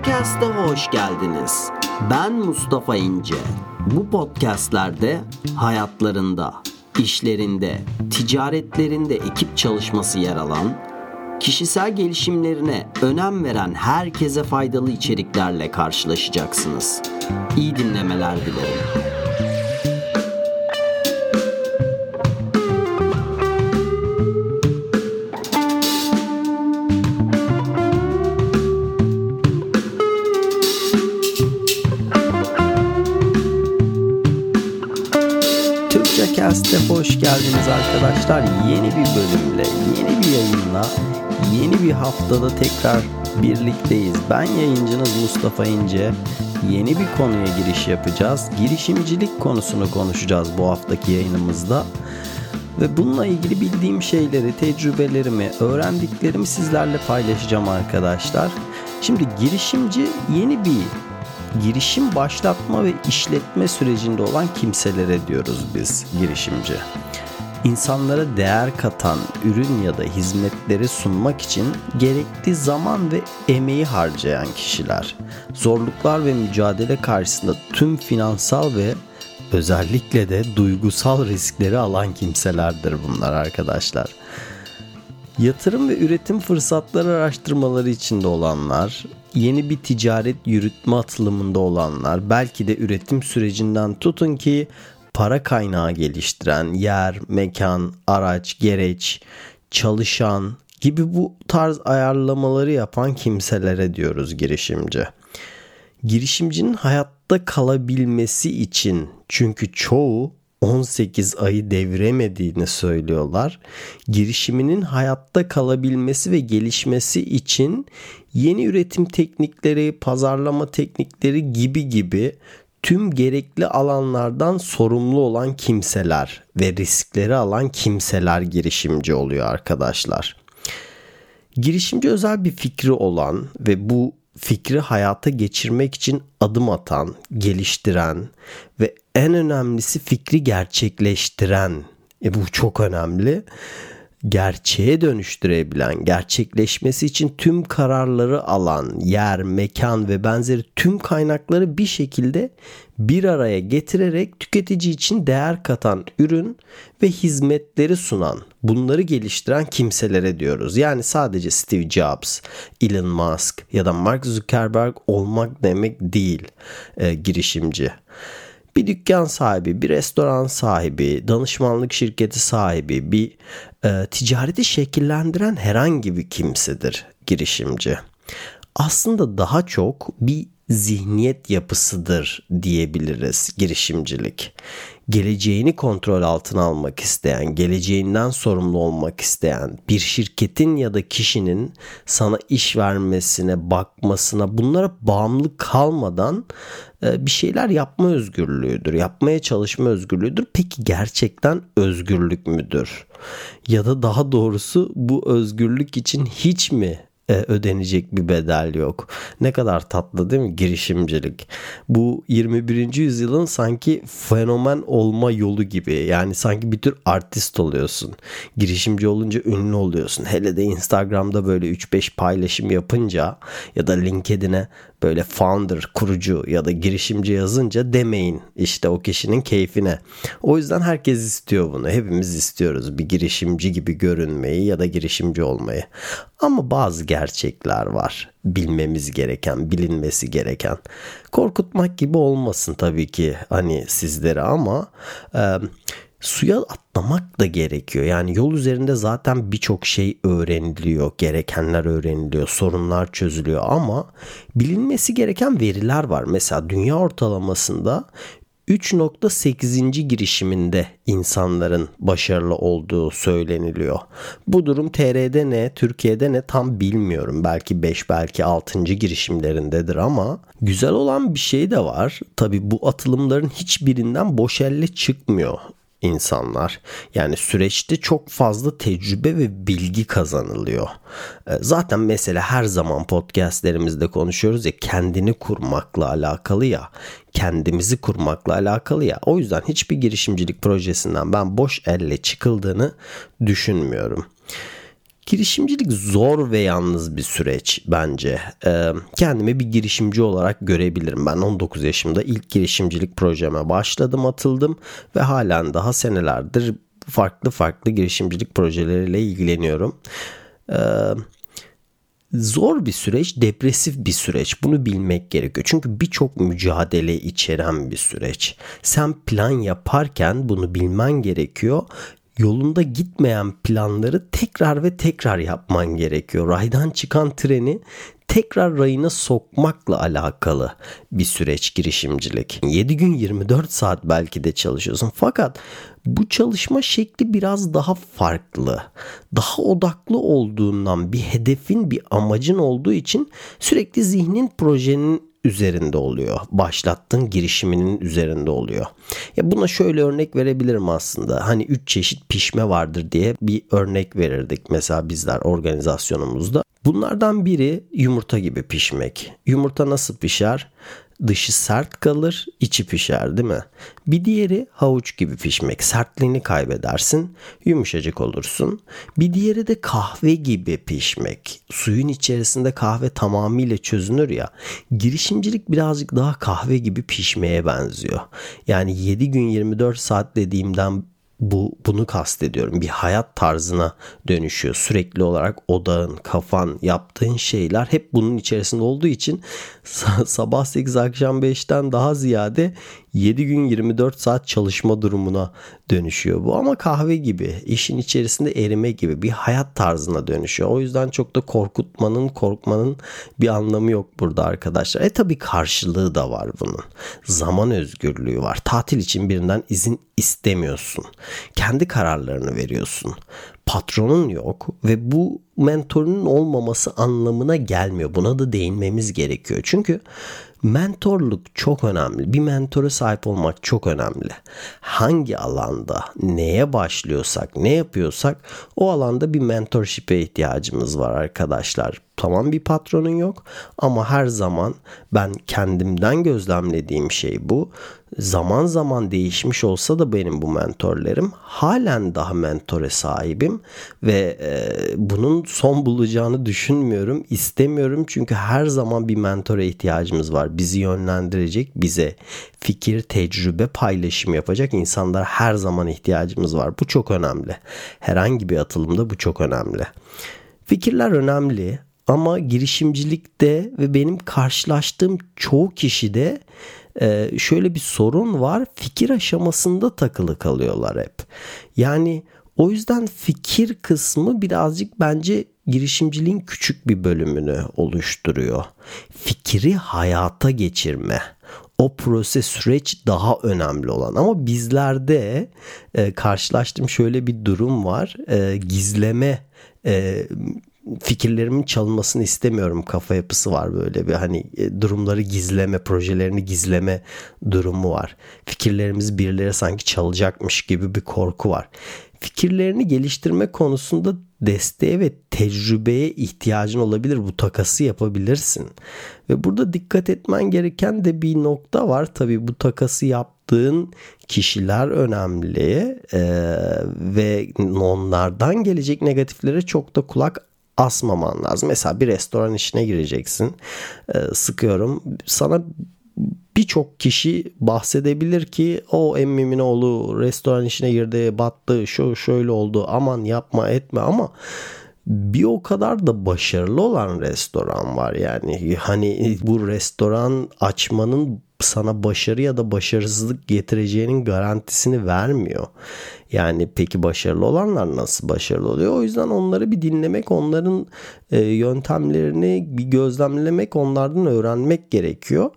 Cast'a hoş geldiniz. Ben Mustafa İnce. Bu podcastlerde hayatlarında, işlerinde, ticaretlerinde ekip çalışması yer alan, kişisel gelişimlerine önem veren herkese faydalı içeriklerle karşılaşacaksınız. İyi dinlemeler dilerim. Geldiniz arkadaşlar. Yeni bir bölümle, yeni bir yayınla, yeni bir haftada tekrar birlikteyiz. Ben yayıncınız Mustafa İnce. Yeni bir konuya giriş yapacağız. Girişimcilik konusunu konuşacağız bu haftaki yayınımızda. Ve bununla ilgili bildiğim şeyleri, tecrübelerimi, öğrendiklerimi sizlerle paylaşacağım arkadaşlar. Şimdi girişimci yeni bir girişim başlatma ve işletme sürecinde olan kimselere diyoruz biz girişimci. İnsanlara değer katan ürün ya da hizmetleri sunmak için gerekli zaman ve emeği harcayan kişiler. Zorluklar ve mücadele karşısında tüm finansal ve özellikle de duygusal riskleri alan kimselerdir bunlar arkadaşlar. Yatırım ve üretim fırsatları araştırmaları içinde olanlar, yeni bir ticaret yürütme atılımında olanlar, belki de üretim sürecinden tutun ki para kaynağı geliştiren yer, mekan, araç, gereç, çalışan gibi bu tarz ayarlamaları yapan kimselere diyoruz girişimci. Girişimcinin hayatta kalabilmesi için çünkü çoğu 18 ayı deviremediğini söylüyorlar. Girişiminin hayatta kalabilmesi ve gelişmesi için yeni üretim teknikleri, pazarlama teknikleri gibi gibi tüm gerekli alanlardan sorumlu olan kimseler ve riskleri alan kimseler girişimci oluyor arkadaşlar. Girişimci özel bir fikri olan ve bu fikri hayata geçirmek için adım atan, geliştiren ve en önemlisi fikri gerçekleştiren. E bu çok önemli. Gerçeğe dönüştürebilen, gerçekleşmesi için tüm kararları alan, yer, mekan ve benzeri tüm kaynakları bir şekilde bir araya getirerek tüketici için değer katan ürün ve hizmetleri sunan, bunları geliştiren kimselere diyoruz. Yani sadece Steve Jobs, Elon Musk ya da Mark Zuckerberg olmak demek değil e, girişimci. Bir dükkan sahibi, bir restoran sahibi, danışmanlık şirketi sahibi, bir e, ticareti şekillendiren herhangi bir kimsedir girişimci. Aslında daha çok bir zihniyet yapısıdır diyebiliriz girişimcilik. Geleceğini kontrol altına almak isteyen, geleceğinden sorumlu olmak isteyen bir şirketin ya da kişinin sana iş vermesine, bakmasına, bunlara bağımlı kalmadan bir şeyler yapma özgürlüğüdür. Yapmaya çalışma özgürlüğüdür. Peki gerçekten özgürlük müdür? Ya da daha doğrusu bu özgürlük için hiç mi e, ödenecek bir bedel yok. Ne kadar tatlı değil mi girişimcilik? Bu 21. yüzyılın sanki fenomen olma yolu gibi. Yani sanki bir tür artist oluyorsun. Girişimci olunca ünlü oluyorsun. Hele de Instagram'da böyle 3-5 paylaşım yapınca ya da LinkedIn'e böyle founder, kurucu ya da girişimci yazınca demeyin işte o kişinin keyfine. O yüzden herkes istiyor bunu. Hepimiz istiyoruz bir girişimci gibi görünmeyi ya da girişimci olmayı. Ama bazı gerçekler var. Bilmemiz gereken, bilinmesi gereken. Korkutmak gibi olmasın tabii ki hani sizlere ama e, suya atlamak da gerekiyor. Yani yol üzerinde zaten birçok şey öğreniliyor, gerekenler öğreniliyor, sorunlar çözülüyor ama bilinmesi gereken veriler var. Mesela dünya ortalamasında 3.8. girişiminde insanların başarılı olduğu söyleniliyor. Bu durum TR'de ne, Türkiye'de ne tam bilmiyorum. Belki 5 belki 6. girişimlerindedir ama güzel olan bir şey de var. Tabi bu atılımların hiçbirinden boş elle çıkmıyor insanlar. Yani süreçte çok fazla tecrübe ve bilgi kazanılıyor. Ee, zaten mesela her zaman podcastlerimizde konuşuyoruz ya kendini kurmakla alakalı ya. Kendimizi kurmakla alakalı ya. O yüzden hiçbir girişimcilik projesinden ben boş elle çıkıldığını düşünmüyorum. Girişimcilik zor ve yalnız bir süreç bence. Ee, kendimi bir girişimci olarak görebilirim. Ben 19 yaşımda ilk girişimcilik projeme başladım, atıldım ve halen daha senelerdir farklı farklı girişimcilik projeleriyle ilgileniyorum. Ee, zor bir süreç, depresif bir süreç. Bunu bilmek gerekiyor. Çünkü birçok mücadele içeren bir süreç. Sen plan yaparken bunu bilmen gerekiyor yolunda gitmeyen planları tekrar ve tekrar yapman gerekiyor. Raydan çıkan treni tekrar rayına sokmakla alakalı bir süreç girişimcilik. 7 gün 24 saat belki de çalışıyorsun. Fakat bu çalışma şekli biraz daha farklı. Daha odaklı olduğundan bir hedefin, bir amacın olduğu için sürekli zihnin projenin üzerinde oluyor. Başlattığın girişiminin üzerinde oluyor. Ya buna şöyle örnek verebilirim aslında. Hani üç çeşit pişme vardır diye bir örnek verirdik mesela bizler organizasyonumuzda. Bunlardan biri yumurta gibi pişmek. Yumurta nasıl pişer? Dışı sert kalır, içi pişer değil mi? Bir diğeri havuç gibi pişmek. Sertliğini kaybedersin, yumuşacık olursun. Bir diğeri de kahve gibi pişmek. Suyun içerisinde kahve tamamıyla çözünür ya. Girişimcilik birazcık daha kahve gibi pişmeye benziyor. Yani 7 gün 24 saat dediğimden bu bunu kastediyorum. Bir hayat tarzına dönüşüyor. Sürekli olarak odağın, kafan, yaptığın şeyler hep bunun içerisinde olduğu için sabah 8 akşam 5'ten daha ziyade 7 gün 24 saat çalışma durumuna dönüşüyor bu. Ama kahve gibi, işin içerisinde erime gibi bir hayat tarzına dönüşüyor. O yüzden çok da korkutmanın, korkmanın bir anlamı yok burada arkadaşlar. E tabi karşılığı da var bunun. Zaman özgürlüğü var. Tatil için birinden izin istemiyorsun. Kendi kararlarını veriyorsun patronun yok ve bu mentorunun olmaması anlamına gelmiyor. Buna da değinmemiz gerekiyor. Çünkü mentorluk çok önemli. Bir mentora sahip olmak çok önemli. Hangi alanda neye başlıyorsak, ne yapıyorsak o alanda bir mentorship'e ihtiyacımız var arkadaşlar. Tamam bir patronun yok. Ama her zaman ben kendimden gözlemlediğim şey bu. Zaman zaman değişmiş olsa da benim bu mentorlarım halen daha mentore sahibim ve e, bunun son bulacağını düşünmüyorum istemiyorum. Çünkü her zaman bir mentore ihtiyacımız var. Bizi yönlendirecek bize fikir tecrübe paylaşım yapacak insanlar her zaman ihtiyacımız var. Bu çok önemli. Herhangi bir atılımda bu çok önemli. Fikirler önemli ama girişimcilikte ve benim karşılaştığım çoğu kişide e, şöyle bir sorun var. Fikir aşamasında takılı kalıyorlar hep. Yani o yüzden fikir kısmı birazcık bence girişimciliğin küçük bir bölümünü oluşturuyor. Fikri hayata geçirme. O proses süreç daha önemli olan ama bizlerde e, karşılaştığım şöyle bir durum var. E, gizleme e, fikirlerimin çalınmasını istemiyorum kafa yapısı var böyle bir hani e, durumları gizleme projelerini gizleme durumu var fikirlerimiz birileri sanki çalacakmış gibi bir korku var fikirlerini geliştirme konusunda desteğe ve tecrübeye ihtiyacın olabilir. Bu takası yapabilirsin. Ve burada dikkat etmen gereken de bir nokta var. Tabii bu takası yaptığın kişiler önemli ee, ve onlardan gelecek negatiflere çok da kulak asmaman lazım. Mesela bir restoran işine gireceksin. E, sıkıyorum. Sana birçok kişi bahsedebilir ki o emmimin oğlu restoran işine girdi battı şu şöyle oldu aman yapma etme ama bir o kadar da başarılı olan restoran var yani hani bu restoran açmanın sana başarı ya da başarısızlık getireceğinin garantisini vermiyor. Yani peki başarılı olanlar nasıl başarılı oluyor? O yüzden onları bir dinlemek, onların e, yöntemlerini bir gözlemlemek, onlardan öğrenmek gerekiyor.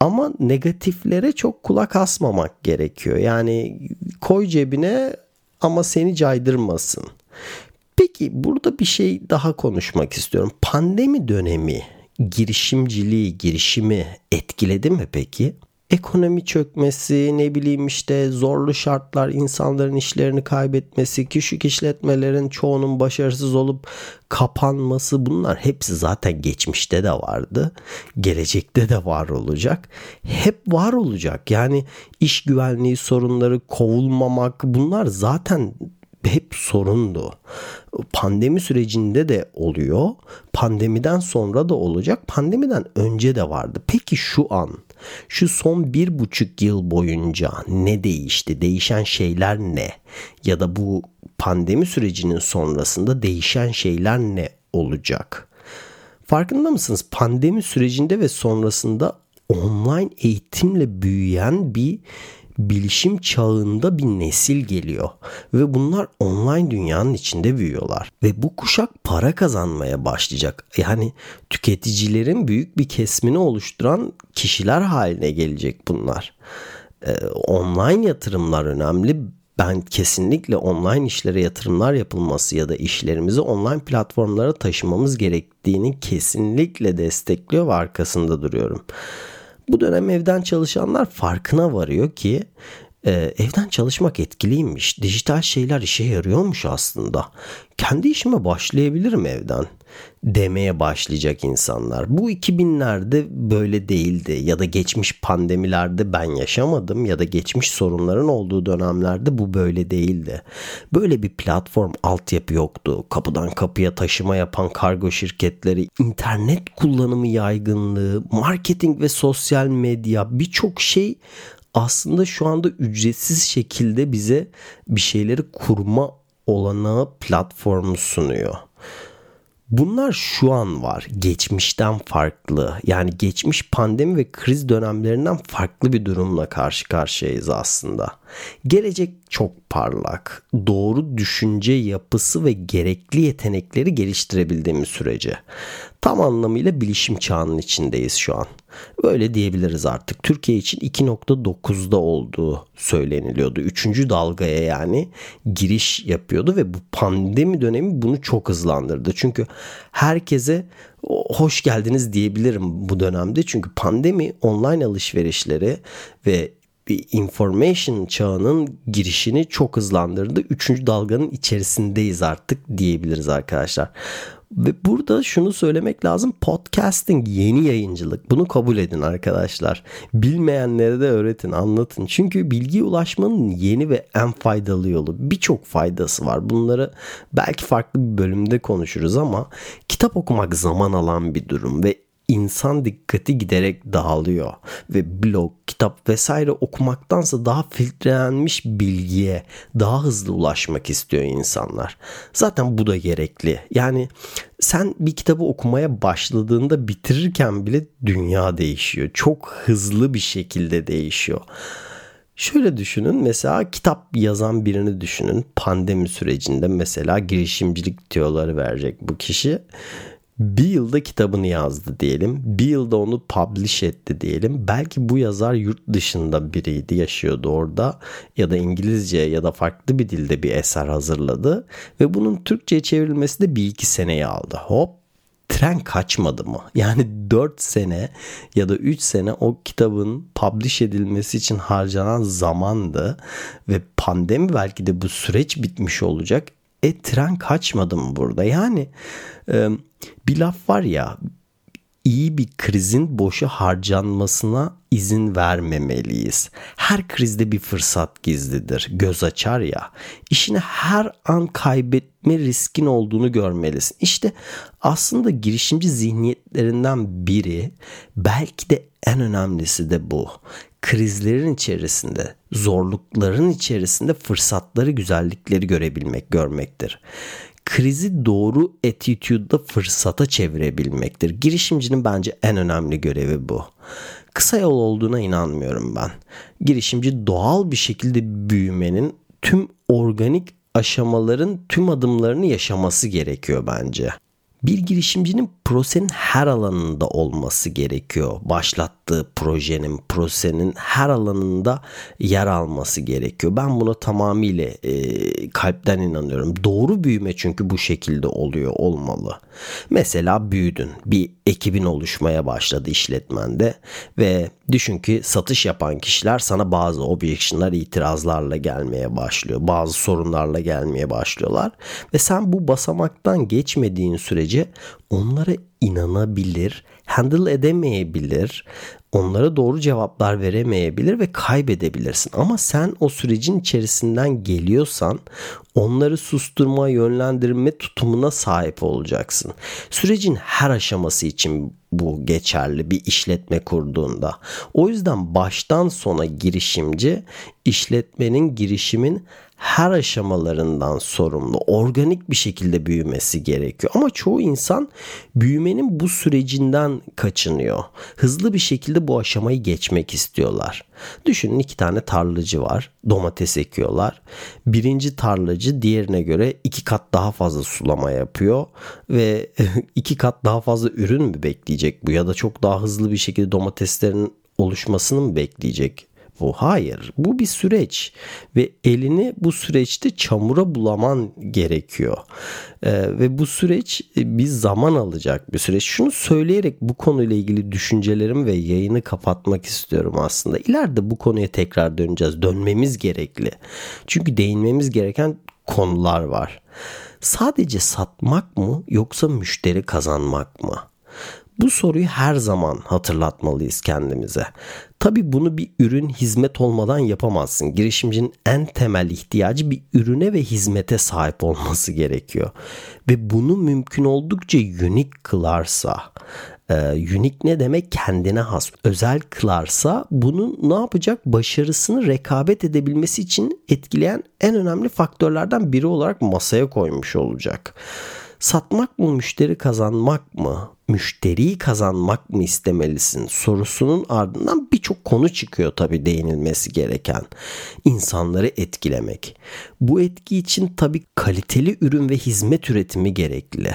Ama negatiflere çok kulak asmamak gerekiyor. Yani koy cebine ama seni caydırmasın. Peki burada bir şey daha konuşmak istiyorum. Pandemi dönemi girişimciliği, girişimi etkiledi mi peki? Ekonomi çökmesi, ne bileyim işte zorlu şartlar, insanların işlerini kaybetmesi, küçük işletmelerin çoğunun başarısız olup kapanması bunlar hepsi zaten geçmişte de vardı. Gelecekte de var olacak. Hep var olacak. Yani iş güvenliği sorunları, kovulmamak bunlar zaten hep sorundu. Pandemi sürecinde de oluyor. Pandemiden sonra da olacak. Pandemiden önce de vardı. Peki şu an şu son bir buçuk yıl boyunca ne değişti? Değişen şeyler ne? Ya da bu pandemi sürecinin sonrasında değişen şeyler ne olacak? Farkında mısınız? Pandemi sürecinde ve sonrasında online eğitimle büyüyen bir bilişim çağında bir nesil geliyor ve bunlar online dünyanın içinde büyüyorlar ve bu kuşak para kazanmaya başlayacak. Yani tüketicilerin büyük bir kesmini oluşturan kişiler haline gelecek bunlar. Ee, online yatırımlar önemli. Ben kesinlikle online işlere yatırımlar yapılması ya da işlerimizi online platformlara taşımamız gerektiğini kesinlikle destekliyor ve arkasında duruyorum. Bu dönem evden çalışanlar farkına varıyor ki e, evden çalışmak etkiliymiş. Dijital şeyler işe yarıyormuş aslında. Kendi işime başlayabilirim evden demeye başlayacak insanlar. Bu 2000'lerde böyle değildi ya da geçmiş pandemilerde ben yaşamadım ya da geçmiş sorunların olduğu dönemlerde bu böyle değildi. Böyle bir platform altyapı yoktu. Kapıdan kapıya taşıma yapan kargo şirketleri, internet kullanımı yaygınlığı, marketing ve sosyal medya birçok şey aslında şu anda ücretsiz şekilde bize bir şeyleri kurma olanağı platformu sunuyor. Bunlar şu an var. Geçmişten farklı. Yani geçmiş pandemi ve kriz dönemlerinden farklı bir durumla karşı karşıyayız aslında. Gelecek çok parlak. Doğru düşünce yapısı ve gerekli yetenekleri geliştirebildiğimiz sürece. Tam anlamıyla bilişim çağının içindeyiz şu an. Öyle diyebiliriz artık. Türkiye için 2.9'da olduğu söyleniliyordu. Üçüncü dalgaya yani giriş yapıyordu ve bu pandemi dönemi bunu çok hızlandırdı. Çünkü herkese hoş geldiniz diyebilirim bu dönemde. Çünkü pandemi online alışverişleri ve bir information çağının girişini çok hızlandırdı. Üçüncü dalganın içerisindeyiz artık diyebiliriz arkadaşlar. Ve burada şunu söylemek lazım. Podcasting yeni yayıncılık. Bunu kabul edin arkadaşlar. Bilmeyenlere de öğretin, anlatın. Çünkü bilgiye ulaşmanın yeni ve en faydalı yolu. Birçok faydası var. Bunları belki farklı bir bölümde konuşuruz ama kitap okumak zaman alan bir durum ve insan dikkati giderek dağılıyor ve blog, kitap vesaire okumaktansa daha filtrelenmiş bilgiye daha hızlı ulaşmak istiyor insanlar. Zaten bu da gerekli. Yani sen bir kitabı okumaya başladığında bitirirken bile dünya değişiyor. Çok hızlı bir şekilde değişiyor. Şöyle düşünün mesela kitap yazan birini düşünün. Pandemi sürecinde mesela girişimcilik tüyoları verecek bu kişi bir yılda kitabını yazdı diyelim. Bir yılda onu publish etti diyelim. Belki bu yazar yurt dışında biriydi, yaşıyordu orada ya da İngilizce ya da farklı bir dilde bir eser hazırladı ve bunun Türkçe'ye çevrilmesi de bir iki seneyi aldı. Hop tren kaçmadı mı? Yani 4 sene ya da 3 sene o kitabın publish edilmesi için harcanan zamandı ve pandemi belki de bu süreç bitmiş olacak. E tren kaçmadı mı burada? Yani e, bir laf var ya iyi bir krizin boşa harcanmasına izin vermemeliyiz. Her krizde bir fırsat gizlidir. Göz açar ya. İşini her an kaybetme riskin olduğunu görmelisin. İşte aslında girişimci zihniyetlerinden biri belki de en önemlisi de bu. Krizlerin içerisinde, zorlukların içerisinde fırsatları, güzellikleri görebilmek, görmektir krizi doğru attitude'da fırsata çevirebilmektir. Girişimcinin bence en önemli görevi bu. Kısa yol olduğuna inanmıyorum ben. Girişimci doğal bir şekilde büyümenin tüm organik aşamaların tüm adımlarını yaşaması gerekiyor bence. Bir girişimcinin prosenin her alanında olması gerekiyor. Başlattığı projenin, prosenin her alanında yer alması gerekiyor. Ben buna tamamıyla e, kalpten inanıyorum. Doğru büyüme çünkü bu şekilde oluyor, olmalı. Mesela büyüdün. Bir ekibin oluşmaya başladı işletmende ve düşün ki satış yapan kişiler sana bazı objection'lar, itirazlarla gelmeye başlıyor. Bazı sorunlarla gelmeye başlıyorlar ve sen bu basamaktan geçmediğin sürece onlara inanabilir, handle edemeyebilir, onlara doğru cevaplar veremeyebilir ve kaybedebilirsin. Ama sen o sürecin içerisinden geliyorsan onları susturma, yönlendirme tutumuna sahip olacaksın. Sürecin her aşaması için bu geçerli bir işletme kurduğunda. O yüzden baştan sona girişimci işletmenin girişimin her aşamalarından sorumlu, organik bir şekilde büyümesi gerekiyor. Ama çoğu insan büyümenin bu sürecinden kaçınıyor. Hızlı bir şekilde bu aşamayı geçmek istiyorlar. Düşünün iki tane tarlacı var. Domates ekiyorlar. Birinci tarlacı diğerine göre iki kat daha fazla sulama yapıyor ve iki kat daha fazla ürün mü bekleyecek bu ya da çok daha hızlı bir şekilde domateslerin oluşmasını mı bekleyecek? Bu. Hayır. Bu bir süreç ve elini bu süreçte çamura bulaman gerekiyor. Ee, ve bu süreç e, bir zaman alacak bir süreç. Şunu söyleyerek bu konuyla ilgili düşüncelerimi ve yayını kapatmak istiyorum aslında. İleride bu konuya tekrar döneceğiz. Dönmemiz gerekli. Çünkü değinmemiz gereken konular var. Sadece satmak mı yoksa müşteri kazanmak mı? Bu soruyu her zaman hatırlatmalıyız kendimize. Tabi bunu bir ürün hizmet olmadan yapamazsın. Girişimcinin en temel ihtiyacı bir ürüne ve hizmete sahip olması gerekiyor. Ve bunu mümkün oldukça unik kılarsa, e, unique ne demek kendine has özel kılarsa bunu ne yapacak başarısını rekabet edebilmesi için etkileyen en önemli faktörlerden biri olarak masaya koymuş olacak. Satmak mı müşteri kazanmak mı? Müşteriyi kazanmak mı istemelisin sorusunun ardından birçok konu çıkıyor tabii değinilmesi gereken. İnsanları etkilemek. Bu etki için tabii kaliteli ürün ve hizmet üretimi gerekli.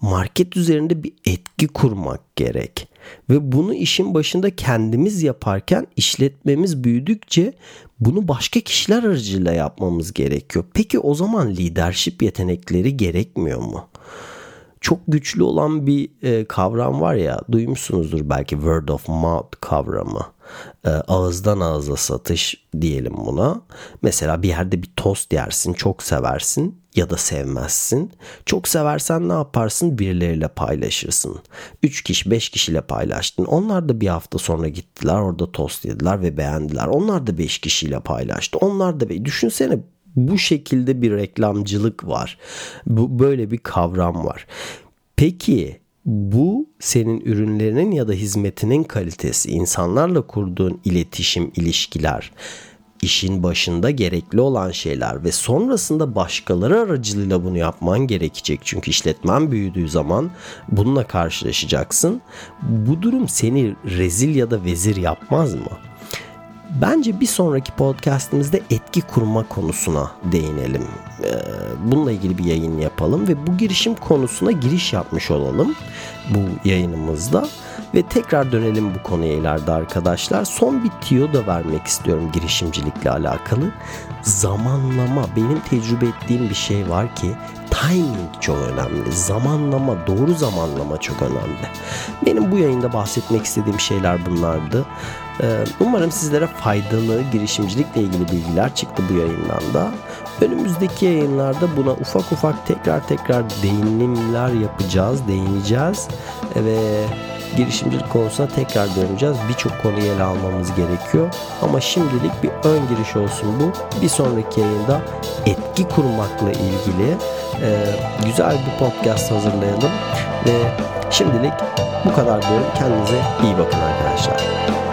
Market üzerinde bir etki kurmak gerek. Ve bunu işin başında kendimiz yaparken işletmemiz büyüdükçe bunu başka kişiler aracılığıyla yapmamız gerekiyor. Peki o zaman lidership yetenekleri gerekmiyor mu? Çok güçlü olan bir e, kavram var ya duymuşsunuzdur belki word of mouth kavramı. E, ağızdan ağıza satış diyelim buna. Mesela bir yerde bir tost yersin çok seversin ya da sevmezsin. Çok seversen ne yaparsın? Birileriyle paylaşırsın. 3 kişi 5 kişiyle paylaştın. Onlar da bir hafta sonra gittiler orada tost yediler ve beğendiler. Onlar da 5 kişiyle paylaştı. Onlar da be düşünsene bu şekilde bir reklamcılık var. Bu böyle bir kavram var. Peki bu senin ürünlerinin ya da hizmetinin kalitesi, insanlarla kurduğun iletişim, ilişkiler işin başında gerekli olan şeyler ve sonrasında başkaları aracılığıyla bunu yapman gerekecek. Çünkü işletmen büyüdüğü zaman bununla karşılaşacaksın. Bu durum seni rezil ya da vezir yapmaz mı? Bence bir sonraki podcastimizde etki kurma konusuna değinelim. Ee, bununla ilgili bir yayın yapalım ve bu girişim konusuna giriş yapmış olalım bu yayınımızda. Ve tekrar dönelim bu konuya ileride arkadaşlar. Son bir tiyo da vermek istiyorum girişimcilikle alakalı. Zamanlama benim tecrübe ettiğim bir şey var ki timing çok önemli. Zamanlama, doğru zamanlama çok önemli. Benim bu yayında bahsetmek istediğim şeyler bunlardı. Ee, umarım sizlere faydalı girişimcilikle ilgili bilgiler çıktı bu yayından da. Önümüzdeki yayınlarda buna ufak ufak tekrar tekrar değinimler yapacağız, değineceğiz ve girişimcilik konusuna tekrar döneceğiz. Birçok konuyu ele almamız gerekiyor. Ama şimdilik bir ön giriş olsun bu. Bir sonraki yayında etki kurmakla ilgili e, güzel bir podcast hazırlayalım. Ve şimdilik bu kadar diyorum. Kendinize iyi bakın arkadaşlar.